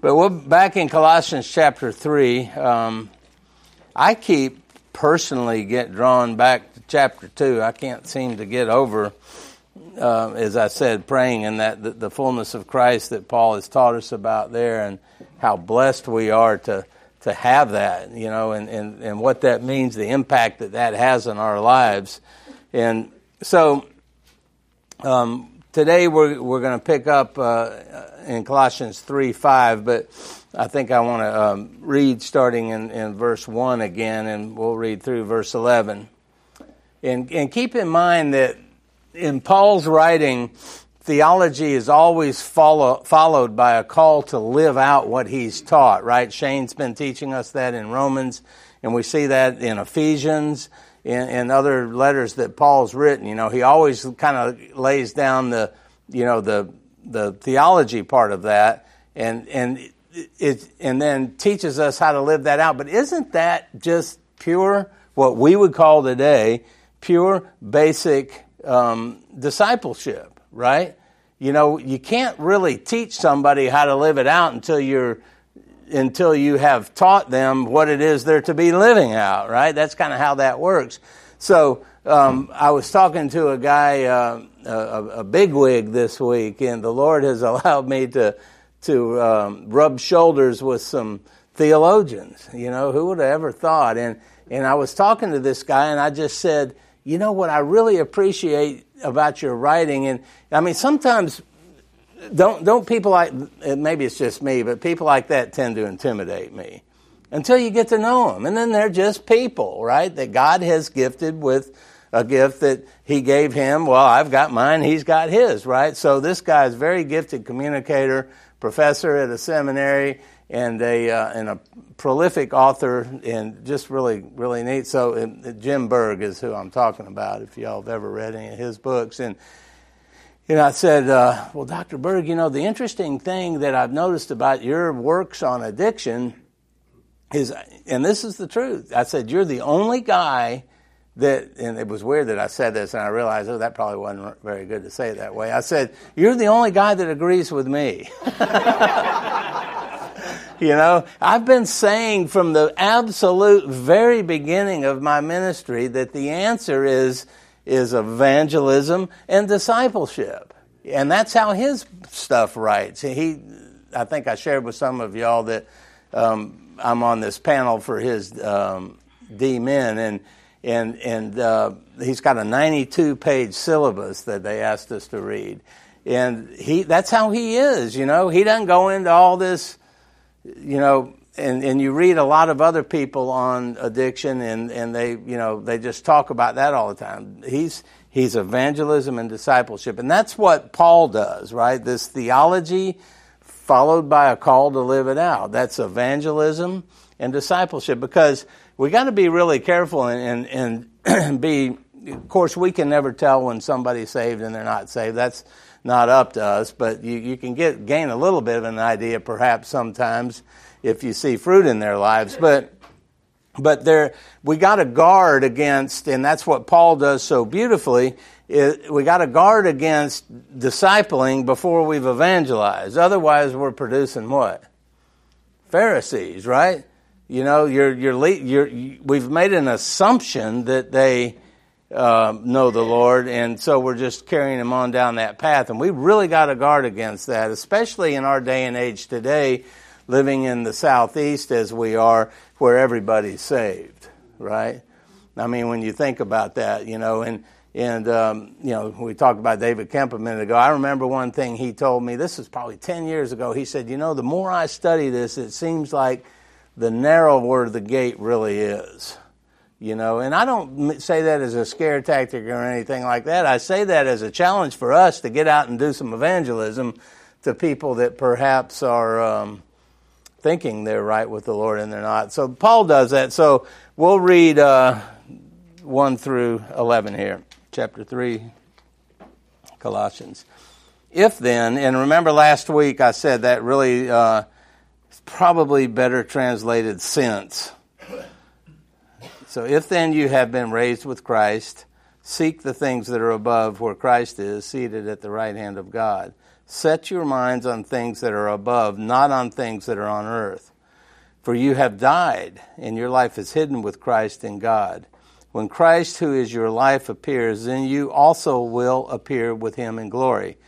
But we're back in Colossians chapter 3. Um, I keep personally get drawn back to chapter 2. I can't seem to get over, uh, as I said, praying in that the, the, fullness of Christ that Paul has taught us about there and how blessed we are to, to have that, you know, and, and, and what that means, the impact that that has on our lives. And so um, today we're, we're going to pick up uh, in Colossians 3 5, but I think I want to um, read starting in, in verse 1 again, and we'll read through verse 11. And, and keep in mind that in Paul's writing, theology is always follow, followed by a call to live out what he's taught, right? Shane's been teaching us that in Romans, and we see that in Ephesians, in, in other letters that Paul's written. You know, he always kind of lays down the, you know, the, the theology part of that, and, and it, and then teaches us how to live that out. But isn't that just pure, what we would call today, pure basic um, discipleship, right? You know, you can't really teach somebody how to live it out until you're until you have taught them what it is they're to be living out, right? That's kind of how that works. So um, I was talking to a guy, uh, a, a bigwig this week, and the Lord has allowed me to to um, rub shoulders with some theologians. You know, who would have ever thought? And and I was talking to this guy, and I just said, you know what I really appreciate about your writing, and I mean sometimes don't don't people like maybe it's just me, but people like that tend to intimidate me until you get to know them, and then they're just people, right? That God has gifted with a gift that He gave him. Well, I've got mine, he's got his, right? So this guy is very gifted communicator professor at a seminary and a uh, and a prolific author and just really really neat. So uh, Jim Berg is who I'm talking about. If y'all have ever read any of his books, and you know, I said, uh, well, Dr. Berg, you know, the interesting thing that I've noticed about your works on addiction is, and this is the truth. I said, you're the only guy that, and it was weird that I said this, and I realized, oh, that probably wasn't very good to say it that way. I said, You're the only guy that agrees with me. you know, I've been saying from the absolute very beginning of my ministry that the answer is, is evangelism and discipleship. And that's how his stuff writes. He, I think I shared with some of y'all that um, I'm on this panel for his um, D men, and and and uh, he's got a 92 page syllabus that they asked us to read, and he that's how he is. You know, he doesn't go into all this, you know. And, and you read a lot of other people on addiction, and, and they you know they just talk about that all the time. He's he's evangelism and discipleship, and that's what Paul does, right? This theology followed by a call to live it out. That's evangelism and discipleship because we got to be really careful and, and, and be, of course, we can never tell when somebody's saved and they're not saved. That's not up to us, but you, you can get, gain a little bit of an idea perhaps sometimes if you see fruit in their lives. But, but there, we got to guard against, and that's what Paul does so beautifully, we got to guard against discipling before we've evangelized. Otherwise, we're producing what? Pharisees, right? You know, you're, you're, you're, you, we've made an assumption that they uh, know the Lord, and so we're just carrying them on down that path. And we really got to guard against that, especially in our day and age today, living in the southeast as we are, where everybody's saved, right? I mean, when you think about that, you know, and and um, you know, we talked about David Kemp a minute ago. I remember one thing he told me. This was probably ten years ago. He said, "You know, the more I study this, it seems like." the narrower the gate really is. You know, and I don't say that as a scare tactic or anything like that. I say that as a challenge for us to get out and do some evangelism to people that perhaps are um, thinking they're right with the Lord and they're not. So Paul does that. So we'll read uh, 1 through 11 here, chapter 3, Colossians. If then, and remember last week I said that really. Uh, probably better translated since. So if then you have been raised with Christ, seek the things that are above where Christ is, seated at the right hand of God. Set your minds on things that are above, not on things that are on earth. For you have died, and your life is hidden with Christ in God. When Christ, who is your life, appears, then you also will appear with him in glory.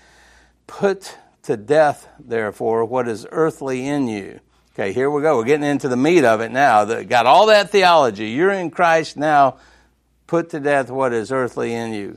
Put to death, therefore, what is earthly in you. Okay, here we go. We're getting into the meat of it now. got all that theology. You're in Christ now. Put to death what is earthly in you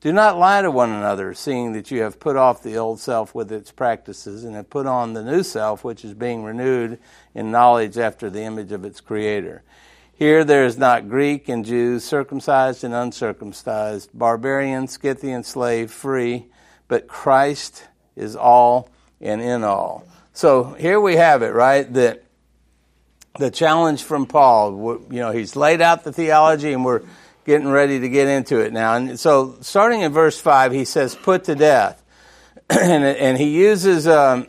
Do not lie to one another, seeing that you have put off the old self with its practices and have put on the new self, which is being renewed in knowledge after the image of its creator. Here there is not Greek and Jew, circumcised and uncircumcised, barbarian, Scythian, slave, free, but Christ is all and in all. So here we have it, right? That the challenge from Paul, you know, he's laid out the theology and we're getting ready to get into it now. And so, starting in verse 5, he says, put to death. and, and, he uses um,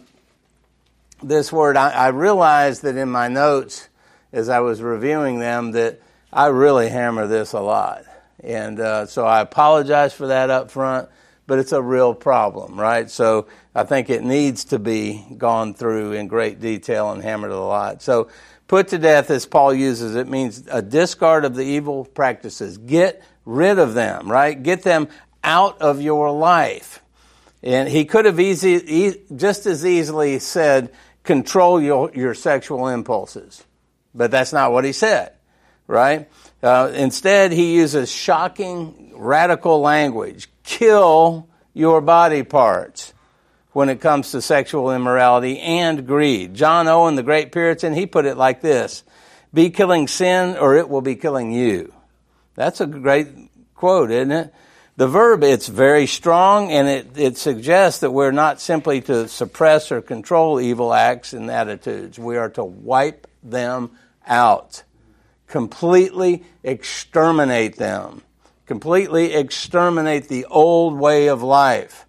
this word. I, I realized that in my notes, as I was reviewing them, that I really hammer this a lot. And uh, so I apologize for that up front, but it's a real problem, right? So I think it needs to be gone through in great detail and hammered a lot. So Put to death, as Paul uses it, means a discard of the evil practices. Get rid of them, right? Get them out of your life. And he could have easy, just as easily said, control your, your sexual impulses. But that's not what he said, right? Uh, instead, he uses shocking, radical language. Kill your body parts when it comes to sexual immorality and greed. John Owen, the great Puritan, he put it like this Be killing sin, or it will be killing you. That's a great quote, isn't it? The verb, it's very strong and it, it suggests that we're not simply to suppress or control evil acts and attitudes. We are to wipe them out. Completely exterminate them. Completely exterminate the old way of life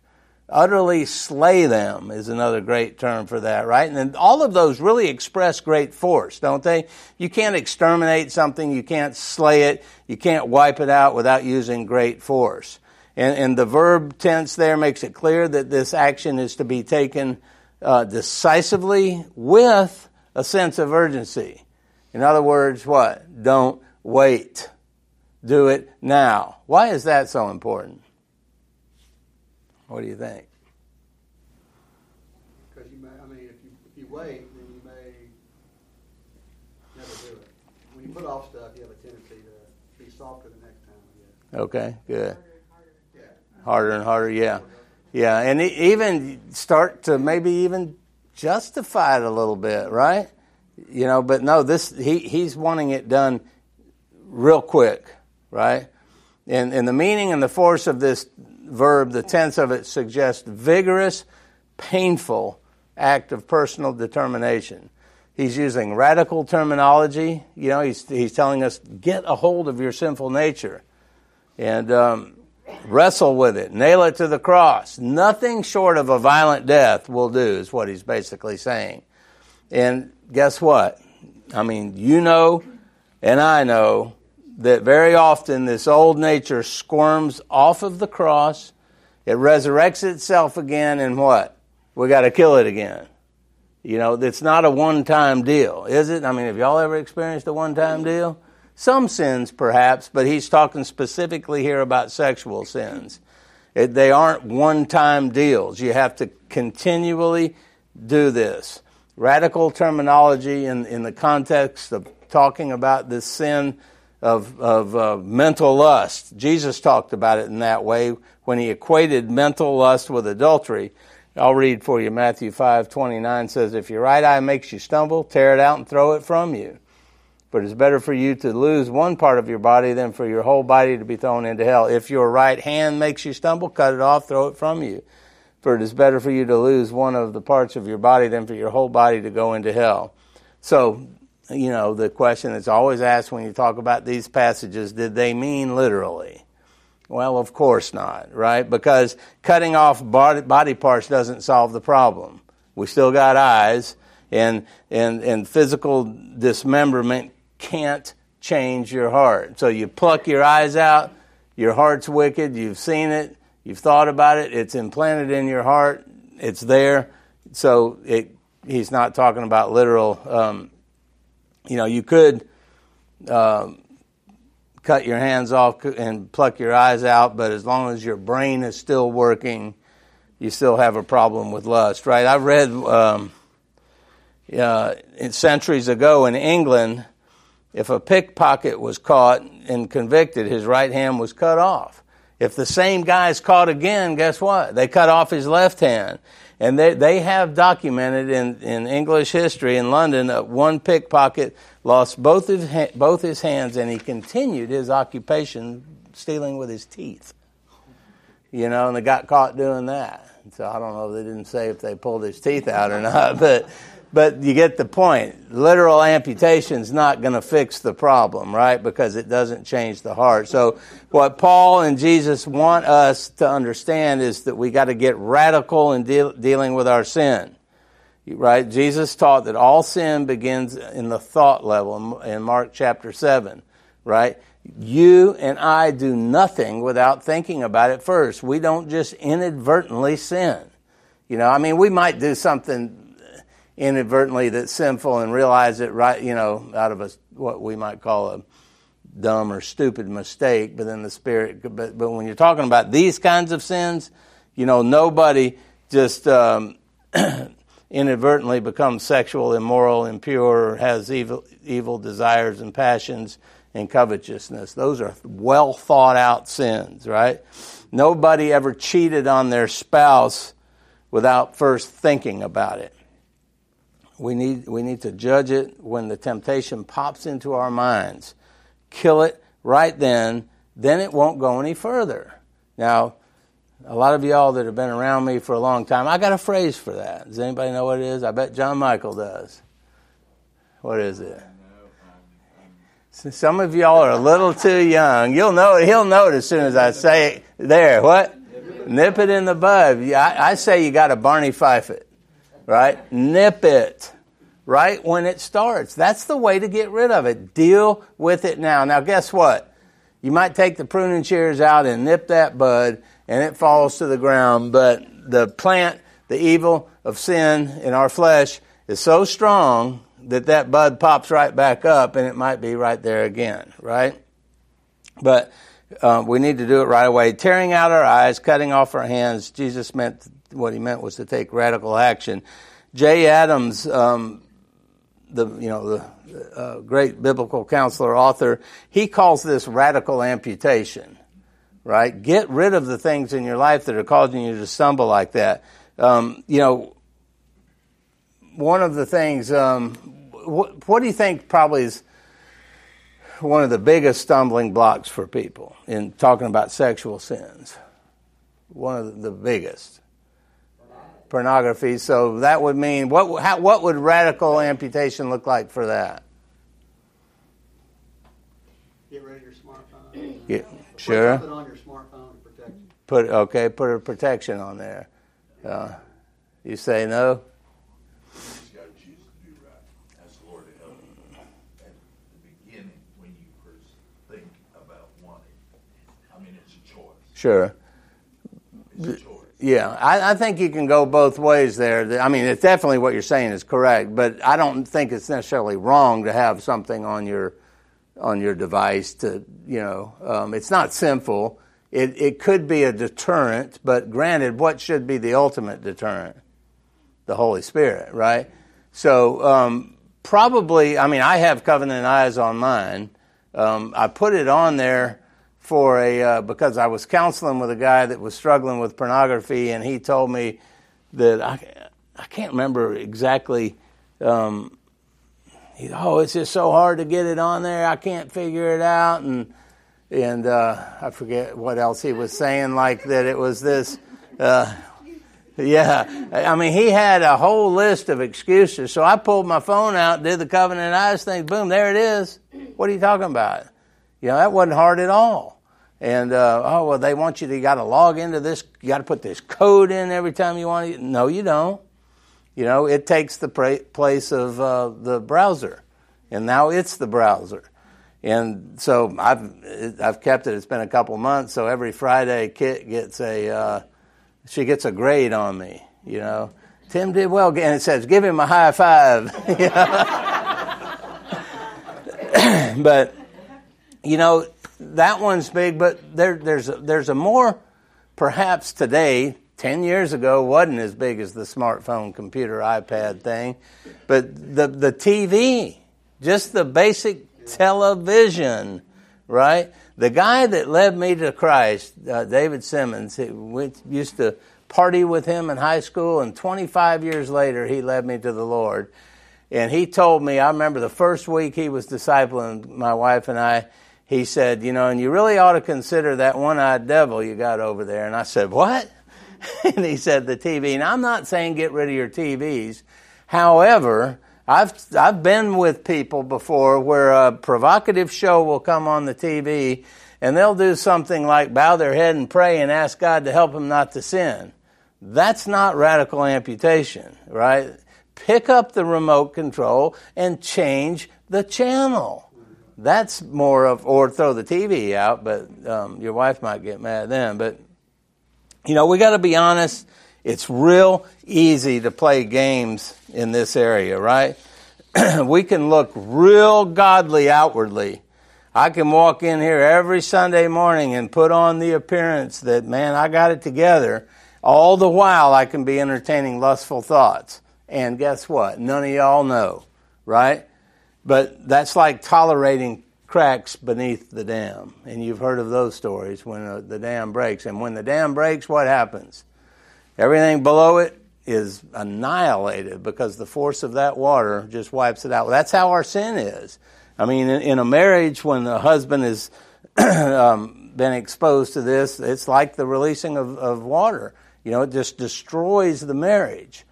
utterly slay them is another great term for that, right? And then all of those really express great force, don't they? You can't exterminate something, you can't slay it, you can't wipe it out without using great force. And, and the verb tense there makes it clear that this action is to be taken uh, decisively with a sense of urgency. In other words, what? Don't wait. Do it now. Why is that so important? What do you think? Because you may, I mean, if you, if you wait, then you may never do it. When you put off stuff, you have a tendency to be softer the next time, I guess. Okay, good. Yeah. Harder and harder, yeah. Yeah, and even start to maybe even justify it a little bit, right? You know, but no, this he he's wanting it done real quick, right? And and the meaning and the force of this verb, the tense of it suggests vigorous, painful act of personal determination. He's using radical terminology. You know, he's, he's telling us get a hold of your sinful nature and um, wrestle with it, nail it to the cross. Nothing short of a violent death will do, is what he's basically saying. And guess what? I mean, you know, and I know that very often this old nature squirms off of the cross. It resurrects itself again, and what? We got to kill it again. You know, it's not a one time deal, is it? I mean, have y'all ever experienced a one time deal? Some sins, perhaps, but he's talking specifically here about sexual sins. It, they aren't one time deals. You have to continually do this. Radical terminology in, in the context of talking about this sin of, of uh, mental lust. Jesus talked about it in that way when he equated mental lust with adultery. I'll read for you. Matthew 5 29 says, If your right eye makes you stumble, tear it out and throw it from you. But it's better for you to lose one part of your body than for your whole body to be thrown into hell. If your right hand makes you stumble, cut it off, throw it from you. For it is better for you to lose one of the parts of your body than for your whole body to go into hell. So you know, the question that's always asked when you talk about these passages, did they mean literally? Well, of course not, right? Because cutting off body, parts doesn't solve the problem. We still got eyes, and, and, and physical dismemberment can't change your heart. So you pluck your eyes out, your heart's wicked, you've seen it, you've thought about it, it's implanted in your heart, it's there. So it, he's not talking about literal. Um, you know, you could um, cut your hands off and pluck your eyes out, but as long as your brain is still working, you still have a problem with lust, right? I read um, uh, centuries ago in England, if a pickpocket was caught and convicted, his right hand was cut off. If the same guy is caught again, guess what? They cut off his left hand. And they, they have documented in, in English history in London that one pickpocket lost both his, both his hands and he continued his occupation stealing with his teeth. You know, and they got caught doing that. So I don't know, they didn't say if they pulled his teeth out or not, but but you get the point. Literal amputation is not going to fix the problem, right? Because it doesn't change the heart. So what Paul and Jesus want us to understand is that we got to get radical in deal, dealing with our sin. Right? Jesus taught that all sin begins in the thought level in Mark chapter 7, right? You and I do nothing without thinking about it first. We don't just inadvertently sin. You know, I mean, we might do something inadvertently that's sinful and realize it right, you know, out of a what we might call a dumb or stupid mistake, but then the spirit. But but when you're talking about these kinds of sins, you know, nobody just um, inadvertently becomes sexual, immoral, impure, or has evil evil desires and passions and covetousness. Those are well thought out sins, right? Nobody ever cheated on their spouse without first thinking about it. We need, we need to judge it when the temptation pops into our minds. Kill it right then, then it won't go any further. Now, a lot of y'all that have been around me for a long time, I got a phrase for that. Does anybody know what it is? I bet John Michael does. What is it? Some of y'all are a little too young. You'll know it. He'll know it as soon as I say it. There, what? Nip it in the bud. I, I say you got to Barney Fife it right? Nip it right when it starts. That's the way to get rid of it. Deal with it now. Now, guess what? You might take the pruning shears out and nip that bud, and it falls to the ground, but the plant, the evil of sin in our flesh, is so strong that that bud pops right back up, and it might be right there again, right? But uh, we need to do it right away. Tearing out our eyes, cutting off our hands. Jesus meant what he meant was to take radical action. Jay Adams, um, the you know the uh, great biblical counselor author, he calls this radical amputation. Right, get rid of the things in your life that are causing you to stumble like that. Um, you know, one of the things. Um, what, what do you think probably is one of the biggest stumbling blocks for people in talking about sexual sins? One of the biggest pornography. So that would mean what? How, what would radical amputation look like for that? Get rid of your smartphone. Yeah, sure. Put on your smartphone to protect you. Put okay. Put a protection on there. Uh, you say no. Sure. Yeah, I, I, think you can go both ways there. I mean, it's definitely what you're saying is correct, but I don't think it's necessarily wrong to have something on your on your device. To you know, um, it's not sinful. It it could be a deterrent, but granted, what should be the ultimate deterrent? The Holy Spirit, right? So um, probably, I mean, I have covenant eyes on mine. Um, I put it on there for a uh, because I was counseling with a guy that was struggling with pornography, and he told me that I I can't remember exactly. Um, he, oh, it's just so hard to get it on there. I can't figure it out, and and uh, I forget what else he was saying, like that it was this. Uh, Yeah. I mean, he had a whole list of excuses. So I pulled my phone out, did the covenant eyes thing, boom, there it is. What are you talking about? You know, that wasn't hard at all. And, uh, oh, well, they want you to, you got to log into this, you got to put this code in every time you want to. No, you don't. You know, it takes the place of uh, the browser. And now it's the browser. And so I've I've kept it. It's been a couple months. So every Friday, Kit gets a uh, she gets a grade on me. You know, Tim did well, and it says give him a high five. but you know that one's big. But there there's a, there's a more perhaps today. Ten years ago wasn't as big as the smartphone, computer, iPad thing, but the the TV, just the basic television, right? The guy that led me to Christ, uh, David Simmons, we used to party with him in high school, and 25 years later, he led me to the Lord. And he told me, I remember the first week he was discipling my wife and I, he said, You know, and you really ought to consider that one eyed devil you got over there. And I said, What? and he said, The TV. And I'm not saying get rid of your TVs. However, I've I've been with people before where a provocative show will come on the TV and they'll do something like bow their head and pray and ask God to help them not to sin. That's not radical amputation, right? Pick up the remote control and change the channel. That's more of, or throw the TV out, but um, your wife might get mad then. But, you know, we got to be honest. It's real easy to play games in this area, right? we can look real godly outwardly. I can walk in here every Sunday morning and put on the appearance that, man, I got it together. All the while, I can be entertaining lustful thoughts. And guess what? None of y'all know, right? But that's like tolerating cracks beneath the dam. And you've heard of those stories when uh, the dam breaks. And when the dam breaks, what happens? Everything below it is annihilated because the force of that water just wipes it out. That's how our sin is. I mean, in, a marriage, when the husband has um, been exposed to this, it's like the releasing of, of water. You know, it just destroys the marriage.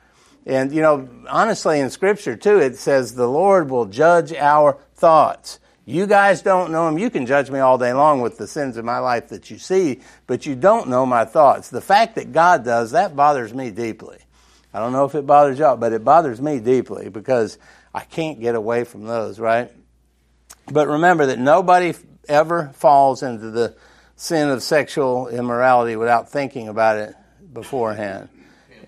And, you know, honestly, in Scripture, too, it says the Lord will judge our thoughts. You guys don't know him. You can judge me all day long with the sins of my life that you see, but you don't know my thoughts. The fact that God does, that bothers me deeply. I don't know if it bothers y'all, but it bothers me deeply because I can't get away from those, right? But remember that nobody ever falls into the sin of sexual immorality without thinking about it beforehand.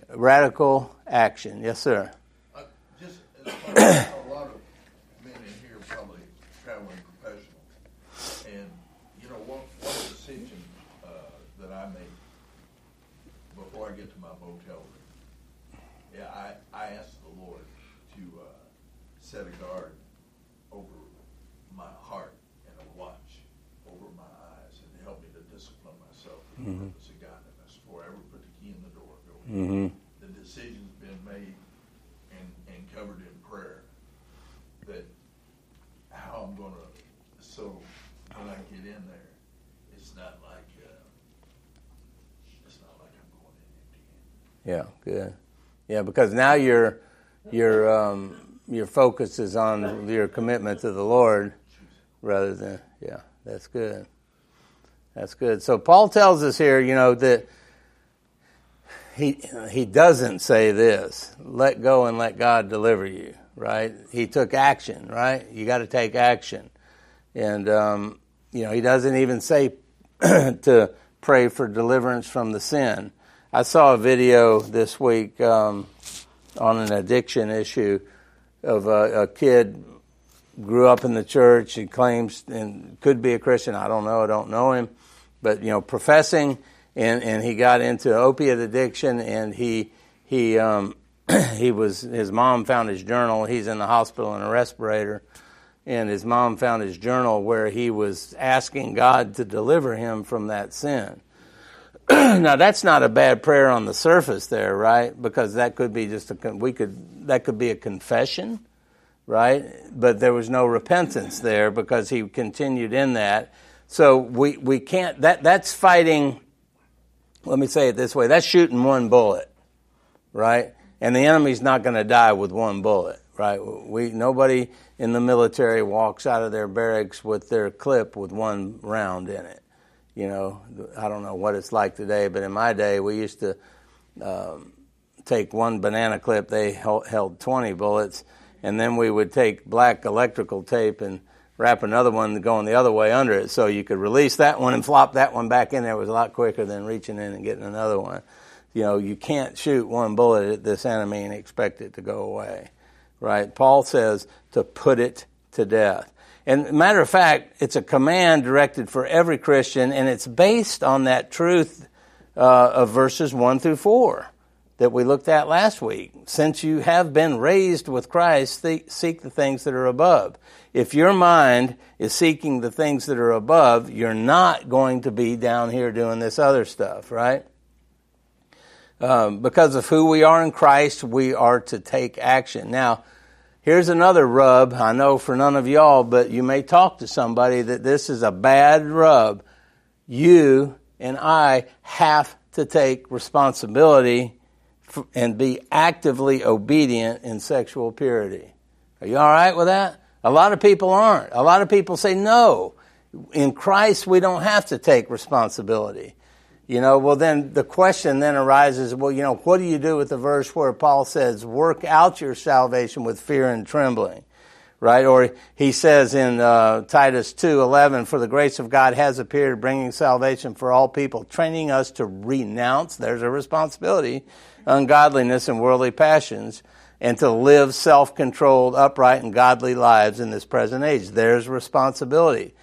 Radical action. Yes, sir. Uh, just as a lot of men in here probably traveling professionals, and you know one, one decision uh, that I make before I get to my motel room, yeah, I I ask the Lord to uh, set a guard over my heart and a watch over my eyes and help me to discipline myself. Mm-hmm. It's a guy that I swear I would put the decision's been made and, and covered in prayer that how I'm going to, so when I get in there, it's not like, uh, it's not like I'm going in empty Yeah, good. Yeah, because now your your um, your focus is on your commitment to the Lord rather than yeah, that's good. That's good. So Paul tells us here, you know, that he he doesn't say this let go and let god deliver you right he took action right you got to take action and um, you know he doesn't even say to pray for deliverance from the sin i saw a video this week um, on an addiction issue of a, a kid grew up in the church he claims and could be a christian i don't know i don't know him but you know professing and and he got into opiate addiction, and he he um, he was his mom found his journal. He's in the hospital in a respirator, and his mom found his journal where he was asking God to deliver him from that sin. now that's not a bad prayer on the surface there, right? Because that could be just a we could that could be a confession, right? But there was no repentance there because he continued in that. So we we can't that that's fighting let me say it this way that's shooting one bullet. right? And the enemy's not going to die with one bullet, right? We nobody in the military walks out of their barracks with their clip with one round in it. You know, I don't know what it's like today, but in my day, we used to um, take one banana clip. They held 20 bullets, and then we would take black electrical tape and wrap another one going the other way under it, so you could release that one and flop that one back in there. It was a lot quicker than reaching in and getting another one. You know, you can't shoot one bullet at this enemy and expect it to go away, right? Paul says to put it to death. And matter of fact, it's a command directed for every Christian, and it's based on that truth uh, of verses 1 through 4 that we looked at last week. Since you have been raised with Christ, seek the things that are above. If your mind is seeking the things that are above, you're not going to be down here doing this other stuff, right? Um, because of who we are in Christ, we are to take action. Now, Here's another rub. I know for none of y'all, but you may talk to somebody that this is a bad rub. You and I have to take responsibility and be actively obedient in sexual purity. Are you all right with that? A lot of people aren't. A lot of people say no. In Christ, we don't have to take responsibility. You know, well, then the question then arises well, you know, what do you do with the verse where Paul says, work out your salvation with fear and trembling? Right? Or he says in uh, Titus 2:11, "For the grace of God has appeared, bringing salvation for all people, training us to renounce. There's a responsibility, ungodliness and worldly passions, and to live self-controlled, upright, and godly lives in this present age. There's responsibility.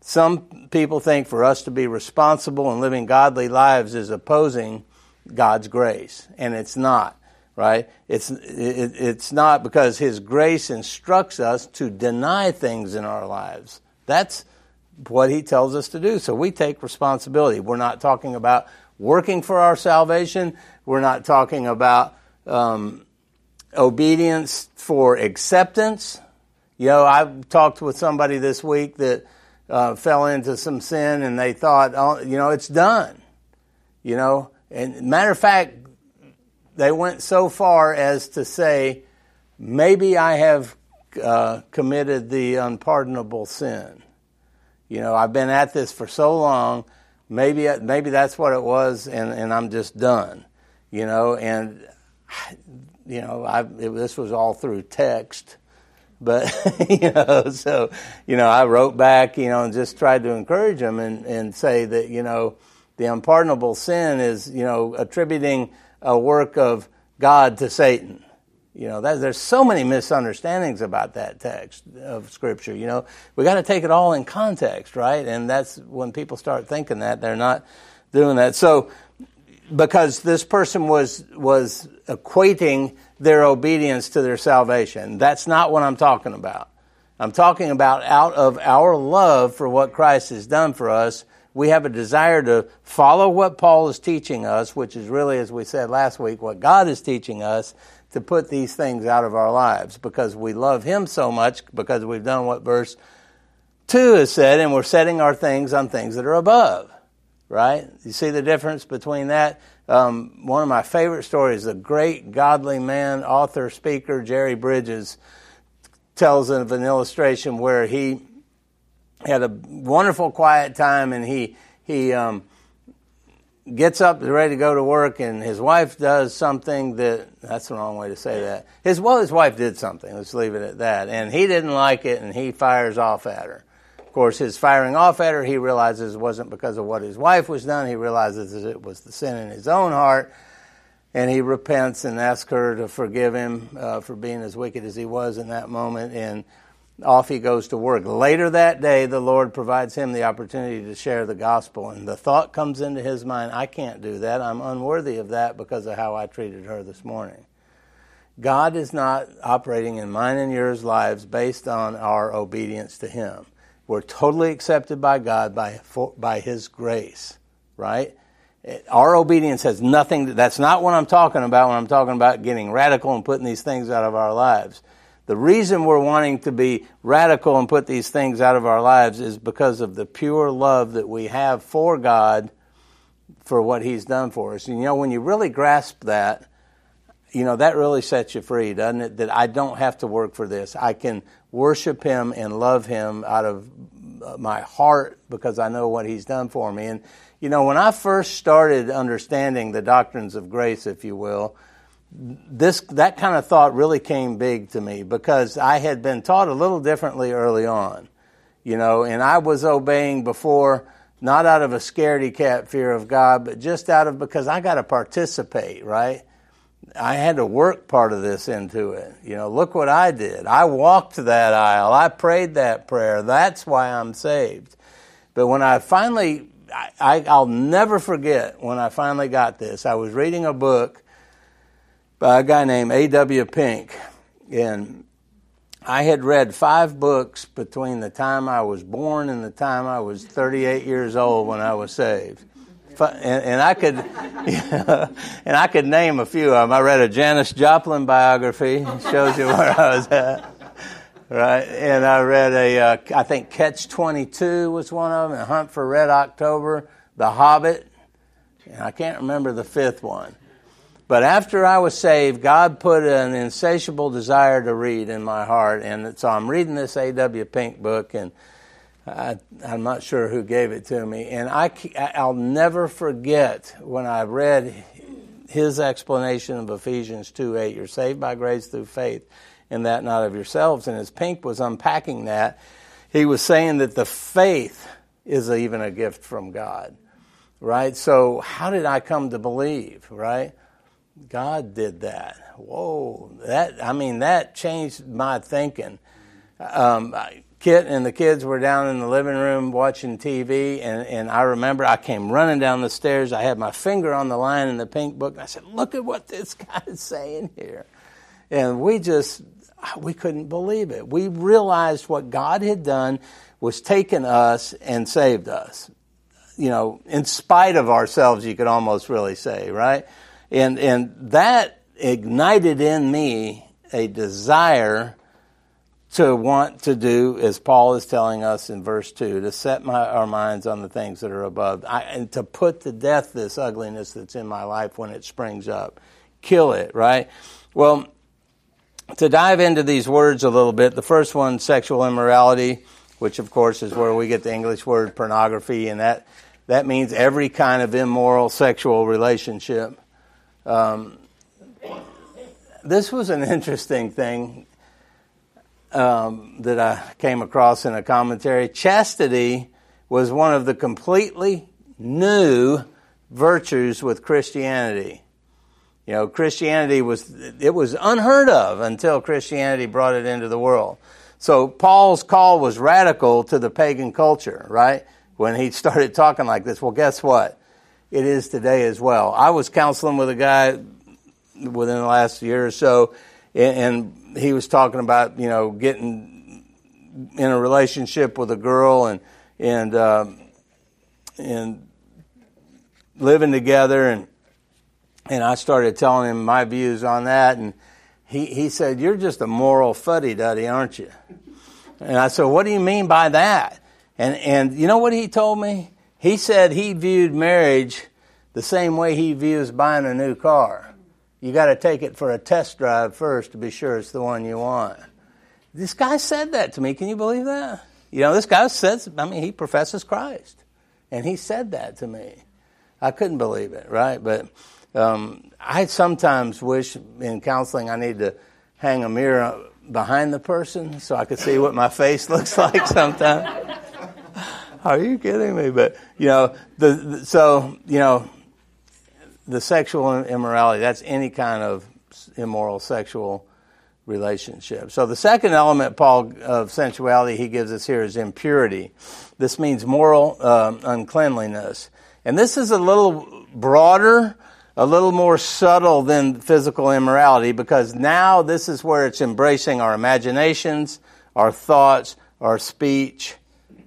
Some people think for us to be responsible and living godly lives is opposing God's grace, and it's not. Right? It's it, it's not because His grace instructs us to deny things in our lives. That's what He tells us to do. So we take responsibility. We're not talking about working for our salvation. We're not talking about um, obedience for acceptance. You know, I talked with somebody this week that uh, fell into some sin and they thought, oh, you know, it's done. You know, and matter of fact, they went so far as to say, maybe I have uh, committed the unpardonable sin. You know, I've been at this for so long. Maybe maybe that's what it was, and, and I'm just done. You know, and you know, I, it, this was all through text but you know, so you know, I wrote back, you know, and just tried to encourage him and, and say that you know, the unpardonable sin is you know attributing a work of God to Satan. You know, that, there's so many misunderstandings about that text of Scripture. You know, we got to take it all in context, right? And that's when people start thinking that they're not doing that. So, because this person was was equating their obedience to their salvation. That's not what I'm talking about. I'm talking about out of our love for what Christ has done for us, we have a desire to follow what Paul is teaching us, which is really, as we said last week, what God is teaching us to put these things out of our lives because we love Him so much because we've done what verse 2 has said and we're setting our things on things that are above. Right? You see the difference between that? Um, one of my favorite stories, the great godly man, author, speaker, Jerry Bridges, tells of an illustration where he had a wonderful quiet time and he, he um, gets up ready to go to work and his wife does something that that's the wrong way to say that. His well his wife did something let's leave it at that. And he didn't like it and he fires off at her of course, his firing off at her, he realizes it wasn't because of what his wife was done. He realizes that it was the sin in his own heart. And he repents and asks her to forgive him uh, for being as wicked as he was in that moment. And off he goes to work. Later that day, the Lord provides him the opportunity to share the gospel. And the thought comes into his mind I can't do that. I'm unworthy of that because of how I treated her this morning. God is not operating in mine and yours lives based on our obedience to Him. We're totally accepted by God by, for, by His grace, right? Our obedience has nothing, that's not what I'm talking about when I'm talking about getting radical and putting these things out of our lives. The reason we're wanting to be radical and put these things out of our lives is because of the pure love that we have for God for what He's done for us. And you know, when you really grasp that, you know, that really sets you free, doesn't it? That I don't have to work for this. I can worship Him and love Him out of my heart because I know what He's done for me. And, you know, when I first started understanding the doctrines of grace, if you will, this that kind of thought really came big to me because I had been taught a little differently early on, you know, and I was obeying before not out of a scaredy cat fear of God, but just out of because I got to participate, right? I had to work part of this into it. You know, look what I did. I walked that aisle. I prayed that prayer. That's why I'm saved. But when I finally, I, will never forget when I finally got this. I was reading a book by a guy named A.W. Pink, and I had read five books between the time I was born and the time I was 38 years old when I was saved and, and I could, and I could name a few of them. I read a Janis Joplin biography. Shows you where I was at. Right, and I read a, uh, I think Catch 22 was one of them, and Hunt for Red October, The Hobbit, and I can't remember the fifth one. But after I was saved, God put an insatiable desire to read in my heart, and so I'm reading this A.W. Pink book, and I, am not sure who gave it to me. And I, I'll never forget when I read his explanation of Ephesians 2 8. You're saved by grace through faith, and that not of yourselves. And as Pink was unpacking that, he was saying that the faith is even a gift from God, right? So, how did I come to believe, right? God did that. Whoa, that, I mean, that changed my thinking. Um, Kit and the kids were down in the living room watching TV, and, and I remember I came running down the stairs. I had my finger on the line in the pink book, and I said, Look at what this guy is saying here. And we just, we couldn't believe it. We realized what God had done was taken us and saved us. You know, in spite of ourselves, you could almost really say, right? And, and that ignited in me a desire to want to do, as Paul is telling us in verse 2, to set my, our minds on the things that are above, I, and to put to death this ugliness that's in my life when it springs up. Kill it, right? Well, to dive into these words a little bit, the first one, sexual immorality, which of course is where we get the English word pornography, and that, that means every kind of immoral sexual relationship. Um, this was an interesting thing um, that I came across in a commentary. Chastity was one of the completely new virtues with Christianity. You know, Christianity was, it was unheard of until Christianity brought it into the world. So Paul's call was radical to the pagan culture, right? When he started talking like this. Well, guess what? It is today as well. I was counseling with a guy within the last year or so, and he was talking about you know getting in a relationship with a girl and and um, and living together. And and I started telling him my views on that. And he he said you're just a moral fuddy duddy aren't you? And I said what do you mean by that? And and you know what he told me? He said he viewed marriage the same way he views buying a new car you got to take it for a test drive first to be sure it's the one you want. This guy said that to me. Can you believe that? You know, this guy says, I mean, he professes Christ. And he said that to me. I couldn't believe it, right? But um, I sometimes wish in counseling I need to hang a mirror behind the person so I could see what my face looks like sometimes. Are you kidding me? But, you know, the, the so, you know, the sexual immorality, that's any kind of immoral sexual relationship. So the second element, Paul, of sensuality he gives us here is impurity. This means moral um, uncleanliness. And this is a little broader, a little more subtle than physical immorality because now this is where it's embracing our imaginations, our thoughts, our speech,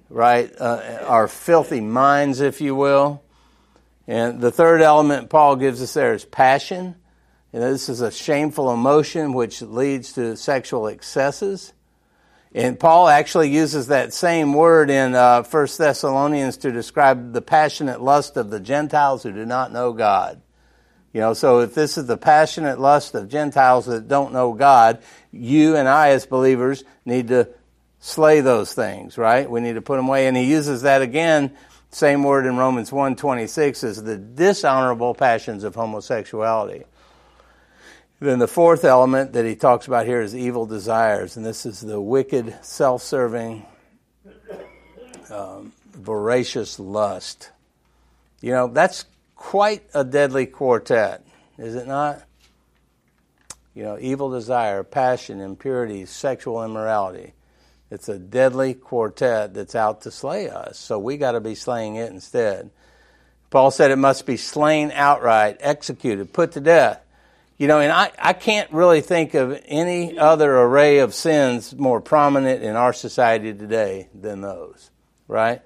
right? Uh, our filthy minds, if you will. And the third element Paul gives us there is passion. And this is a shameful emotion which leads to sexual excesses. And Paul actually uses that same word in uh, 1 Thessalonians to describe the passionate lust of the Gentiles who do not know God. You know, so if this is the passionate lust of Gentiles that don't know God, you and I as believers need to slay those things, right? We need to put them away. And he uses that again, same word in Romans 1.26 as the dishonorable passions of homosexuality. Then the fourth element that he talks about here is evil desires, and this is the wicked, self-serving, um, voracious lust. You know, that's quite a deadly quartet, is it not? You know, evil desire, passion, impurity, sexual immorality. It's a deadly quartet that's out to slay us. So we got to be slaying it instead. Paul said it must be slain outright, executed, put to death. You know, and I, I can't really think of any other array of sins more prominent in our society today than those, right?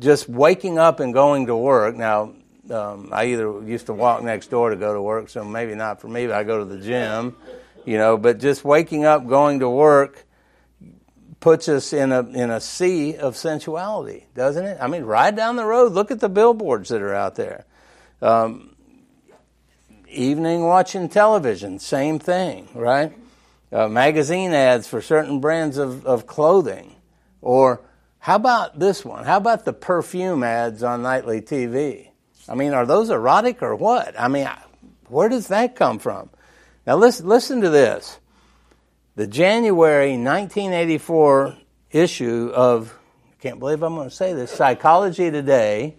Just waking up and going to work. Now, um, I either used to walk next door to go to work, so maybe not for me, but I go to the gym, you know, but just waking up, going to work puts us in a, in a sea of sensuality, doesn't it? I mean, ride down the road, look at the billboards that are out there. Um, evening watching television, same thing, right? Uh, magazine ads for certain brands of, of clothing. Or how about this one? How about the perfume ads on nightly TV? I mean, are those erotic or what? I mean, where does that come from? Now, listen, listen to this. The January 1984 issue of, I can't believe I'm going to say this, Psychology Today,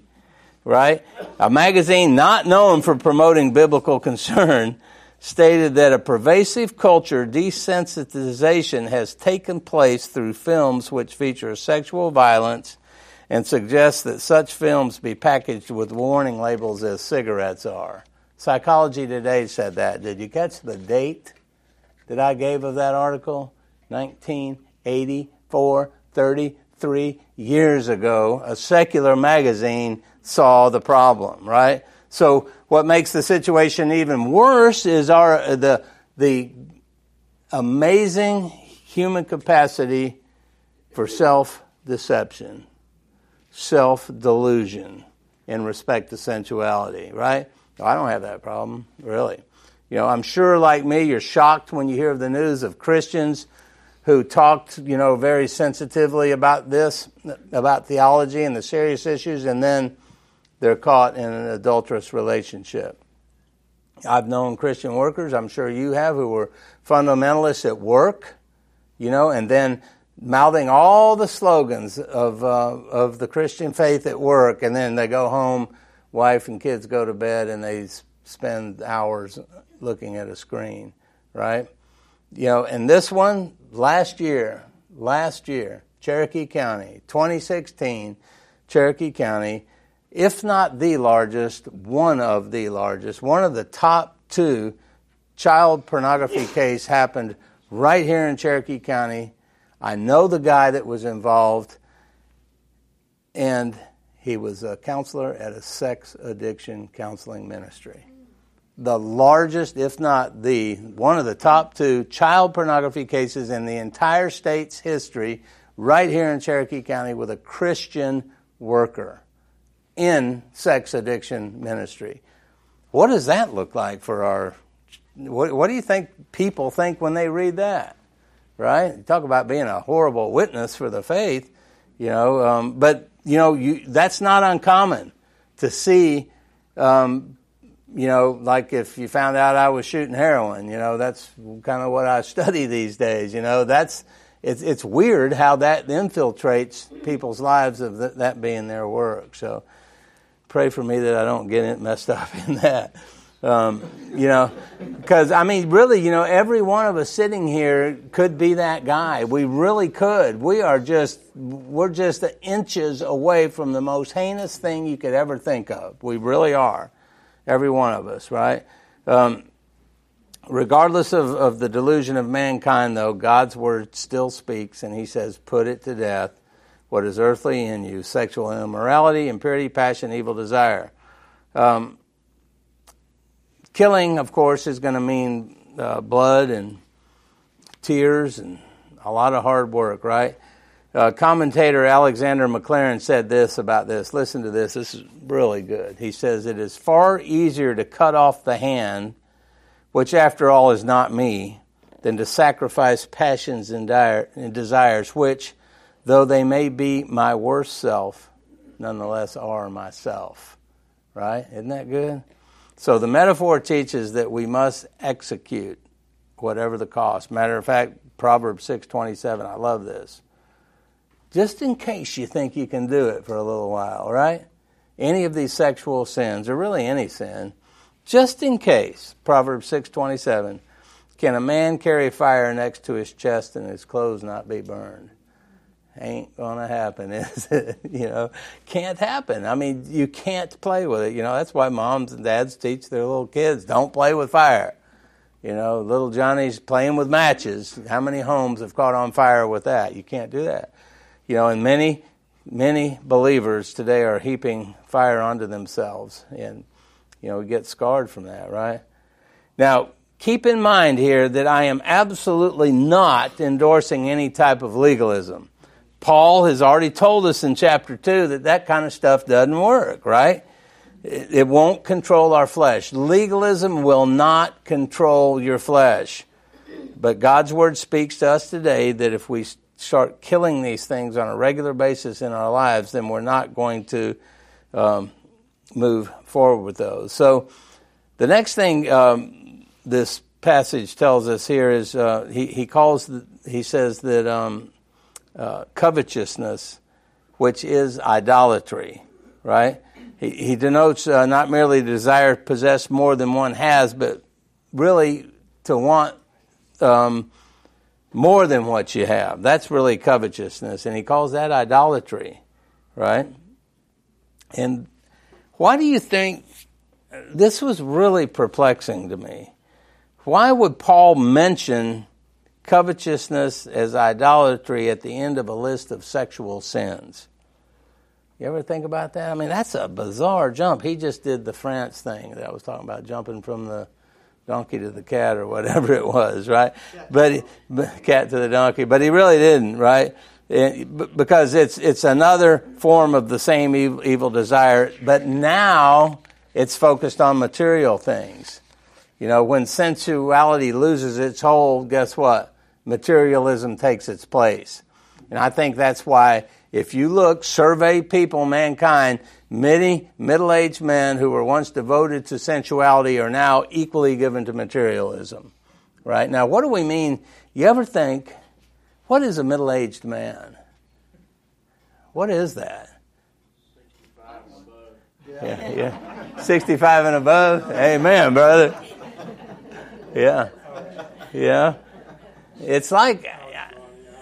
right? A magazine not known for promoting biblical concern stated that a pervasive culture desensitization has taken place through films which feature sexual violence and suggests that such films be packaged with warning labels as cigarettes are. Psychology Today said that. Did you catch the date that I gave of that article? 1984, 33 years ago, a secular magazine saw the problem, right? So what makes the situation even worse is our the the amazing human capacity for self deception self delusion in respect to sensuality, right? I don't have that problem, really. You know, I'm sure, like me, you're shocked when you hear the news of Christians who talked, you know, very sensitively about this, about theology and the serious issues, and then they're caught in an adulterous relationship. I've known Christian workers, I'm sure you have, who were fundamentalists at work, you know, and then mouthing all the slogans of uh, of the Christian faith at work, and then they go home, wife and kids go to bed, and they spend hours looking at a screen, right? You know, and this one last year, last year, Cherokee County, 2016, Cherokee County, if not the largest, one of the largest, one of the top two child pornography case happened right here in Cherokee County I know the guy that was involved, and he was a counselor at a sex addiction counseling ministry. The largest, if not the, one of the top two child pornography cases in the entire state's history, right here in Cherokee County with a Christian worker in sex addiction ministry. What does that look like for our? What, what do you think people think when they read that? right? Talk about being a horrible witness for the faith, you know. Um, but you know, you, that's not uncommon to see. Um, you know, like if you found out I was shooting heroin, you know, that's kind of what I study these days. You know, that's it's it's weird how that infiltrates people's lives of th- that being their work. So pray for me that I don't get it messed up in that. Um, you know, because I mean, really, you know, every one of us sitting here could be that guy. We really could. We are just, we're just inches away from the most heinous thing you could ever think of. We really are. Every one of us, right? Um, regardless of, of the delusion of mankind, though, God's word still speaks, and He says, put it to death. What is earthly in you? Sexual immorality, impurity, passion, evil desire. Um, Killing, of course, is going to mean uh, blood and tears and a lot of hard work, right? Uh, commentator Alexander Maclaren said this about this. Listen to this. This is really good. He says, It is far easier to cut off the hand, which after all is not me, than to sacrifice passions and, dire, and desires, which, though they may be my worst self, nonetheless are myself. Right? Isn't that good? So the metaphor teaches that we must execute whatever the cost. Matter of fact, Proverbs 6:27, I love this. Just in case you think you can do it for a little while, right? Any of these sexual sins or really any sin, just in case, Proverbs 6:27, can a man carry fire next to his chest and his clothes not be burned? ain't gonna happen, is it? you know, can't happen. I mean, you can't play with it. You know, that's why moms and dads teach their little kids don't play with fire. You know, little Johnny's playing with matches. How many homes have caught on fire with that? You can't do that. You know, and many, many believers today are heaping fire onto themselves, and you know, get scarred from that, right? Now, keep in mind here that I am absolutely not endorsing any type of legalism. Paul has already told us in chapter 2 that that kind of stuff doesn't work, right? It won't control our flesh. Legalism will not control your flesh. But God's word speaks to us today that if we start killing these things on a regular basis in our lives, then we're not going to um, move forward with those. So the next thing um, this passage tells us here is uh, he, he calls, the, he says that um, uh, covetousness, which is idolatry, right? He, he denotes uh, not merely desire to possess more than one has, but really to want um, more than what you have. That's really covetousness, and he calls that idolatry, right? And why do you think this was really perplexing to me? Why would Paul mention covetousness as idolatry at the end of a list of sexual sins. You ever think about that? I mean, that's a bizarre jump. He just did the France thing that I was talking about, jumping from the donkey to the cat or whatever it was, right? But, but cat to the donkey, but he really didn't, right? It, because it's it's another form of the same evil, evil desire, but now it's focused on material things. You know, when sensuality loses its hold, guess what? materialism takes its place. And I think that's why, if you look, survey people, mankind, many middle aged men who were once devoted to sensuality are now equally given to materialism. Right? Now, what do we mean? You ever think, what is a middle aged man? What is that? Yeah, yeah. 65 and above? Amen, brother. Yeah. Yeah. It's like,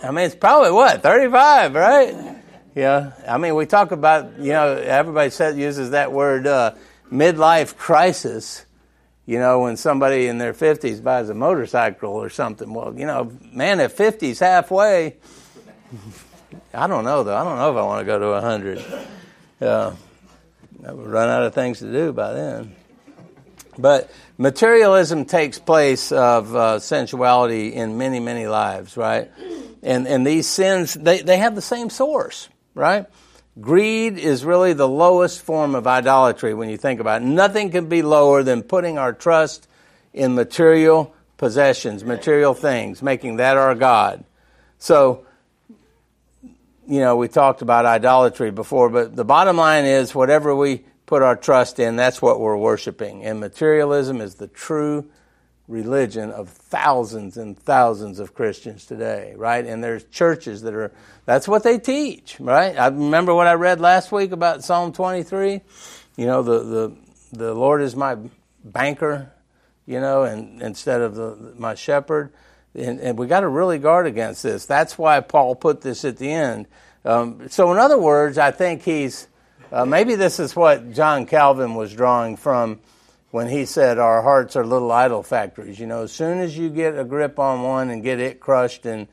I mean, it's probably what, 35, right? Yeah. I mean, we talk about, you know, everybody says, uses that word uh, midlife crisis, you know, when somebody in their 50s buys a motorcycle or something. Well, you know, man, if 50's halfway, I don't know, though. I don't know if I want to go to 100. Uh, I would run out of things to do by then. But materialism takes place of uh, sensuality in many, many lives, right? And and these sins they, they have the same source, right? Greed is really the lowest form of idolatry when you think about it. Nothing can be lower than putting our trust in material possessions, material things, making that our God. So, you know, we talked about idolatry before, but the bottom line is whatever we put our trust in, that's what we're worshiping. And materialism is the true religion of thousands and thousands of Christians today, right? And there's churches that are, that's what they teach, right? I remember what I read last week about Psalm 23. You know, the, the, the Lord is my banker, you know, and instead of the, my shepherd. And, and we got to really guard against this. That's why Paul put this at the end. Um, so, in other words, I think he's uh, maybe this is what John Calvin was drawing from when he said our hearts are little idol factories. You know, as soon as you get a grip on one and get it crushed and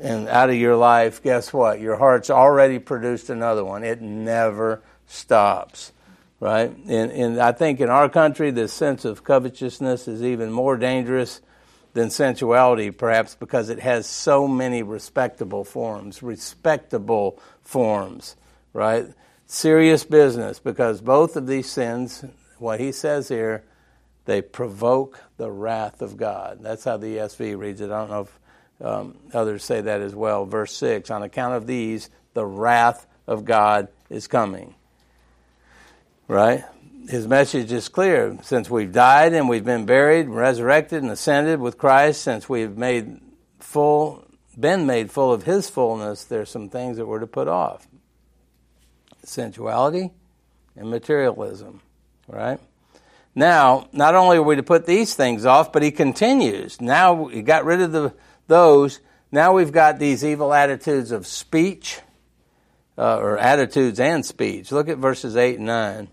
and out of your life, guess what? Your heart's already produced another one. It never stops, right? And, and I think in our country, this sense of covetousness is even more dangerous than sensuality, perhaps because it has so many respectable forms, respectable forms, right? Serious business, because both of these sins, what he says here, they provoke the wrath of God. That's how the ESV reads it. I don't know if um, others say that as well. Verse 6 On account of these, the wrath of God is coming. Right? his message is clear. Since we've died and we've been buried, resurrected, and ascended with Christ, since we've made full, been made full of His fullness, there's some things that we're to put off: sensuality and materialism. Right? Now, not only are we to put these things off, but He continues. Now He got rid of the those. Now we've got these evil attitudes of speech, uh, or attitudes and speech. Look at verses eight and nine.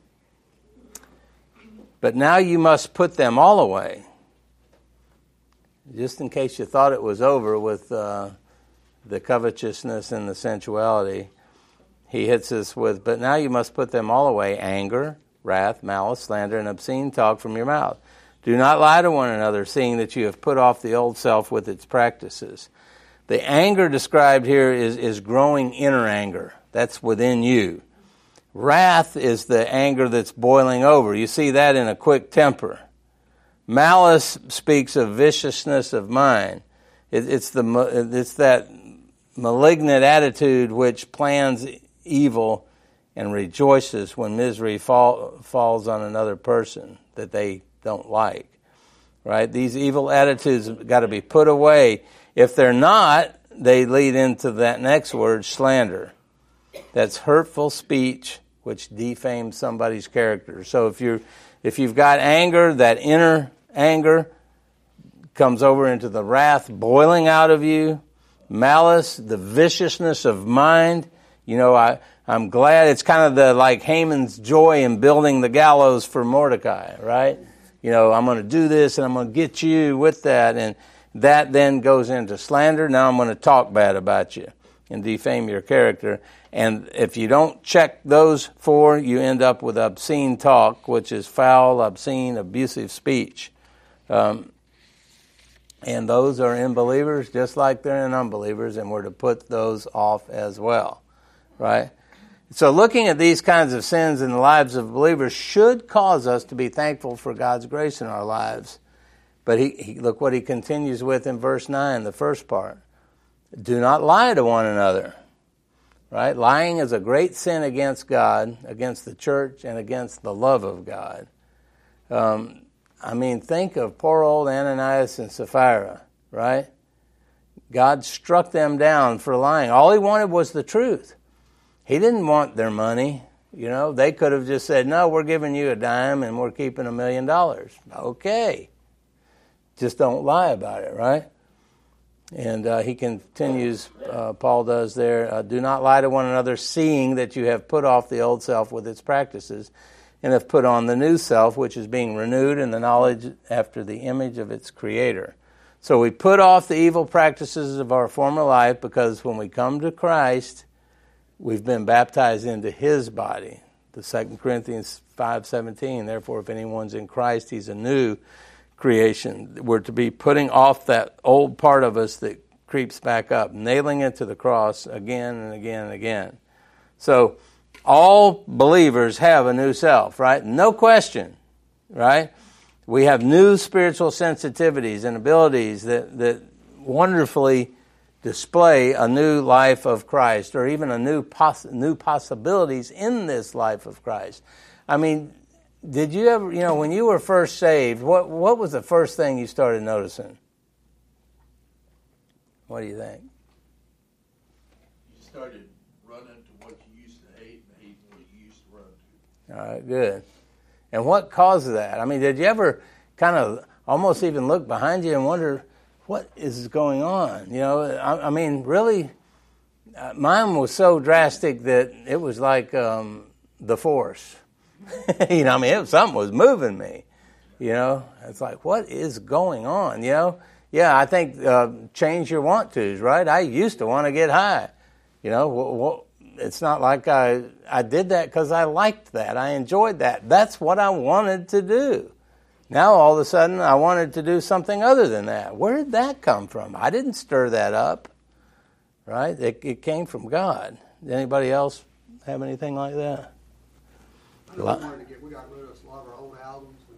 But now you must put them all away. Just in case you thought it was over with uh, the covetousness and the sensuality, he hits us with, But now you must put them all away anger, wrath, malice, slander, and obscene talk from your mouth. Do not lie to one another, seeing that you have put off the old self with its practices. The anger described here is, is growing inner anger. That's within you. Wrath is the anger that's boiling over. You see that in a quick temper. Malice speaks of viciousness of mind. It, it's, the, it's that malignant attitude which plans evil and rejoices when misery fall, falls on another person that they don't like. Right? These evil attitudes got to be put away. If they're not, they lead into that next word, slander. That's hurtful speech which defames somebody's character. So if you if you've got anger, that inner anger comes over into the wrath boiling out of you, malice, the viciousness of mind. You know, I I'm glad it's kind of the like Haman's joy in building the gallows for Mordecai, right? You know, I'm going to do this and I'm going to get you with that and that then goes into slander. Now I'm going to talk bad about you and defame your character. And if you don't check those four, you end up with obscene talk, which is foul, obscene, abusive speech. Um, and those are in believers just like they're in unbelievers, and we're to put those off as well. Right? So, looking at these kinds of sins in the lives of believers should cause us to be thankful for God's grace in our lives. But he, he, look what he continues with in verse 9, the first part. Do not lie to one another right? Lying is a great sin against God, against the church, and against the love of God. Um, I mean, think of poor old Ananias and Sapphira, right? God struck them down for lying. All he wanted was the truth. He didn't want their money. You know, they could have just said, No, we're giving you a dime and we're keeping a million dollars. Okay. Just don't lie about it, right? And uh, he continues, uh, Paul does there, uh, do not lie to one another, seeing that you have put off the old self with its practices, and have put on the new self, which is being renewed in the knowledge after the image of its creator. So we put off the evil practices of our former life because when we come to Christ, we've been baptized into his body. The 2 Corinthians 5:17, therefore if anyone's in Christ, he's a new creation. We're to be putting off that old part of us that creeps back up, nailing it to the cross again and again and again. So, all believers have a new self, right? No question, right? We have new spiritual sensitivities and abilities that, that wonderfully display a new life of Christ or even a new poss- new possibilities in this life of Christ. I mean, did you ever, you know, when you were first saved, what, what was the first thing you started noticing? What do you think? You started running to what you used to hate and hating what you used to run to. All right, good. And what caused that? I mean, did you ever kind of almost even look behind you and wonder what is going on? You know, I, I mean, really, uh, mine was so drastic that it was like um, the force. you know, I mean, it, something was moving me. You know, it's like, what is going on? You know, yeah, I think uh, change your want tos, right? I used to want to get high. You know, it's not like I I did that because I liked that. I enjoyed that. That's what I wanted to do. Now all of a sudden I wanted to do something other than that. Where did that come from? I didn't stir that up, right? It, it came from God. Did Anybody else have anything like that? I know we wanted to get, we got rid of a lot of our old albums and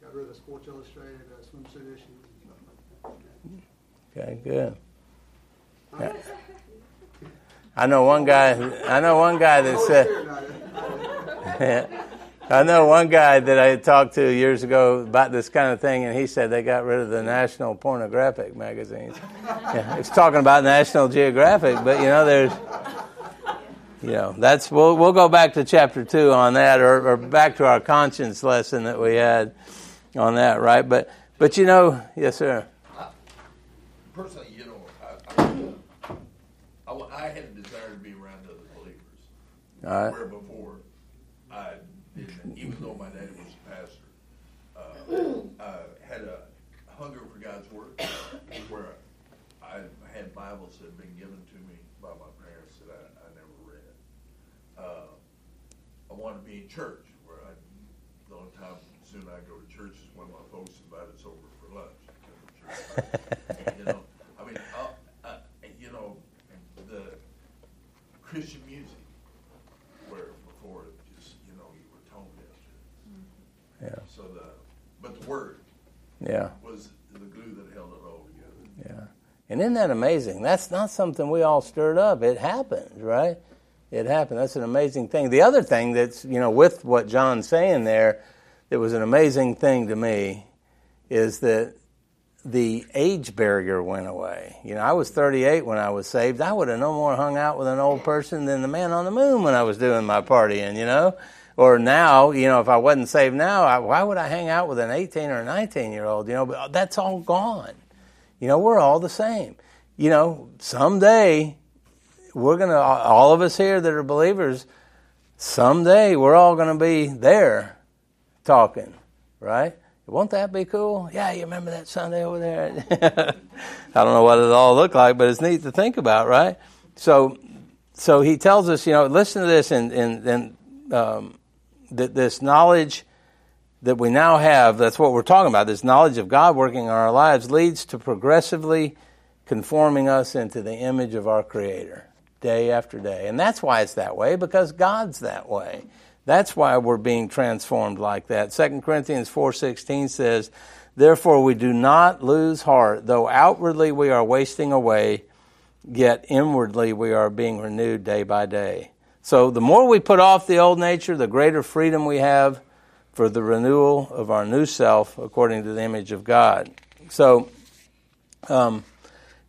got rid of the Sports Illustrated uh, swimsuit issues and stuff like that. Okay, good. Yeah. I know one guy. I know one guy that said. Spirit, not it. I know one guy that I had talked to years ago about this kind of thing, and he said they got rid of the National Pornographic magazines. Yeah, it's talking about National Geographic, but you know, there's, you know, that's we'll we'll go back to chapter two on that, or, or back to our conscience lesson that we had on that, right? But but you know, yes, sir. Personally, you know, I, I, I, I had a desire to be around other believers. All right. Where before, I didn't, even though my daddy was a pastor, uh, I had a hunger for God's Word, where I had Bibles that had been given to me by my parents that I, I never read. Uh, I wanted to be in church, where I, the only time soon I go to church is when my folks invite us over for lunch. you know, I mean, uh, uh, you know, the Christian music, where before it just, you know, you were tone deaf. Yeah. So the, but the word Yeah. was the glue that held it all together. Yeah. And isn't that amazing? That's not something we all stirred up. It happened, right? It happened. That's an amazing thing. The other thing that's, you know, with what John's saying there, that was an amazing thing to me is that the age barrier went away. You know, I was 38 when I was saved. I would have no more hung out with an old person than the man on the moon when I was doing my partying, you know? Or now, you know, if I wasn't saved now, I, why would I hang out with an 18 or a 19 year old? You know, but that's all gone. You know, we're all the same. You know, someday we're going to, all of us here that are believers, someday we're all going to be there talking, right? Won't that be cool? Yeah, you remember that Sunday over there? I don't know what it all looked like, but it's neat to think about, right? So, so he tells us, you know, listen to this, and and, and um, that this knowledge that we now have, that's what we're talking about, this knowledge of God working in our lives leads to progressively conforming us into the image of our Creator day after day. And that's why it's that way, because God's that way. That's why we're being transformed like that. 2 Corinthians 4.16 says, Therefore we do not lose heart, though outwardly we are wasting away, yet inwardly we are being renewed day by day. So the more we put off the old nature, the greater freedom we have for the renewal of our new self according to the image of God. So, um,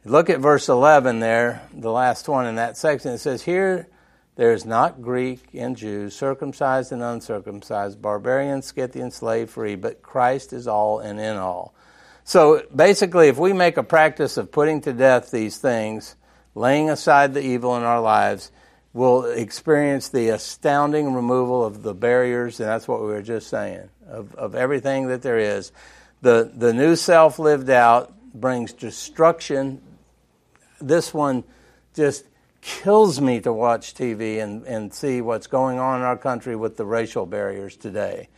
look at verse 11 there, the last one in that section. It says, Here there is not Greek and Jew, circumcised and uncircumcised, barbarian, Scythian, slave free, but Christ is all and in all. So basically, if we make a practice of putting to death these things, laying aside the evil in our lives, we'll experience the astounding removal of the barriers, and that's what we were just saying, of, of everything that there is. The, the new self lived out brings destruction. This one just kills me to watch TV and, and see what's going on in our country with the racial barriers today.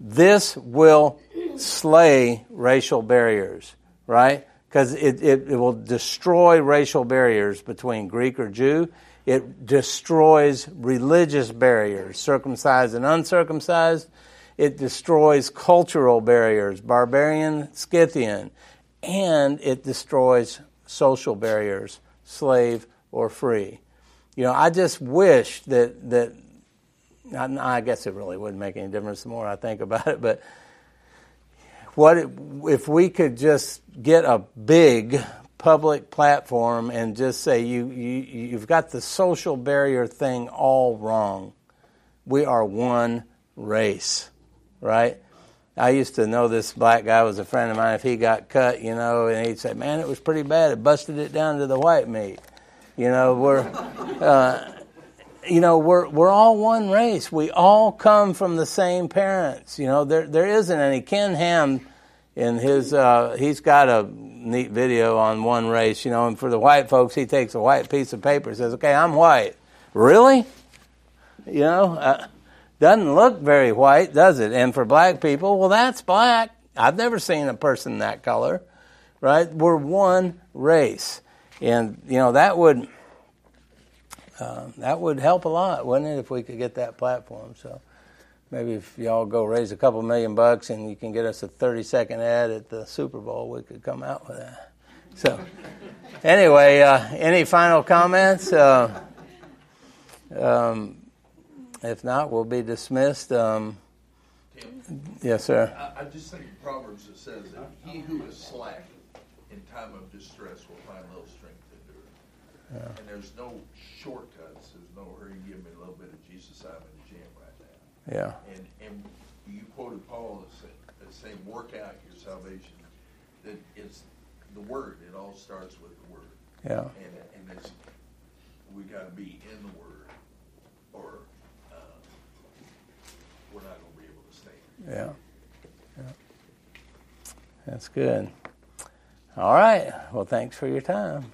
This will slay racial barriers, right? Because it, it, it will destroy racial barriers between Greek or Jew. It destroys religious barriers, circumcised and uncircumcised. It destroys cultural barriers, barbarian, Scythian. And it destroys social barriers, slave or free. You know, I just wish that that I, I guess it really wouldn't make any difference the more I think about it, but what if we could just get a big public platform and just say you, you you've got the social barrier thing all wrong. We are one race, right? I used to know this black guy was a friend of mine. If he got cut, you know, and he'd say, "Man, it was pretty bad. It busted it down to the white meat." You know, we're, uh, you know, we're we're all one race. We all come from the same parents. You know, there there isn't any. Ken Ham, in his, uh, he's got a neat video on one race. You know, and for the white folks, he takes a white piece of paper and says, "Okay, I'm white." Really? You know, uh, doesn't look very white, does it? And for black people, well, that's black. I've never seen a person that color, right? We're one race, and you know that would uh, that would help a lot, wouldn't it, if we could get that platform? So maybe if y'all go raise a couple million bucks and you can get us a 30 second ad at the Super Bowl, we could come out with that. So, anyway, uh, any final comments? Uh, um, if not, we'll be dismissed. Um, yes, sir. I, I just think in Proverbs it says that he who is slack in time of distress will find little strength to endure. it. And there's no shortcuts. There's no hurry. Give me a little bit of Jesus. I'm in the gym right now. Yeah, And and you quoted Paul as saying, work out your salvation. That it's the word. It all starts with the word. yeah, And and it's we got to be in the word, or uh, we're not going to be able to stand. yeah, yeah. That's good. All right. Well, thanks for your time.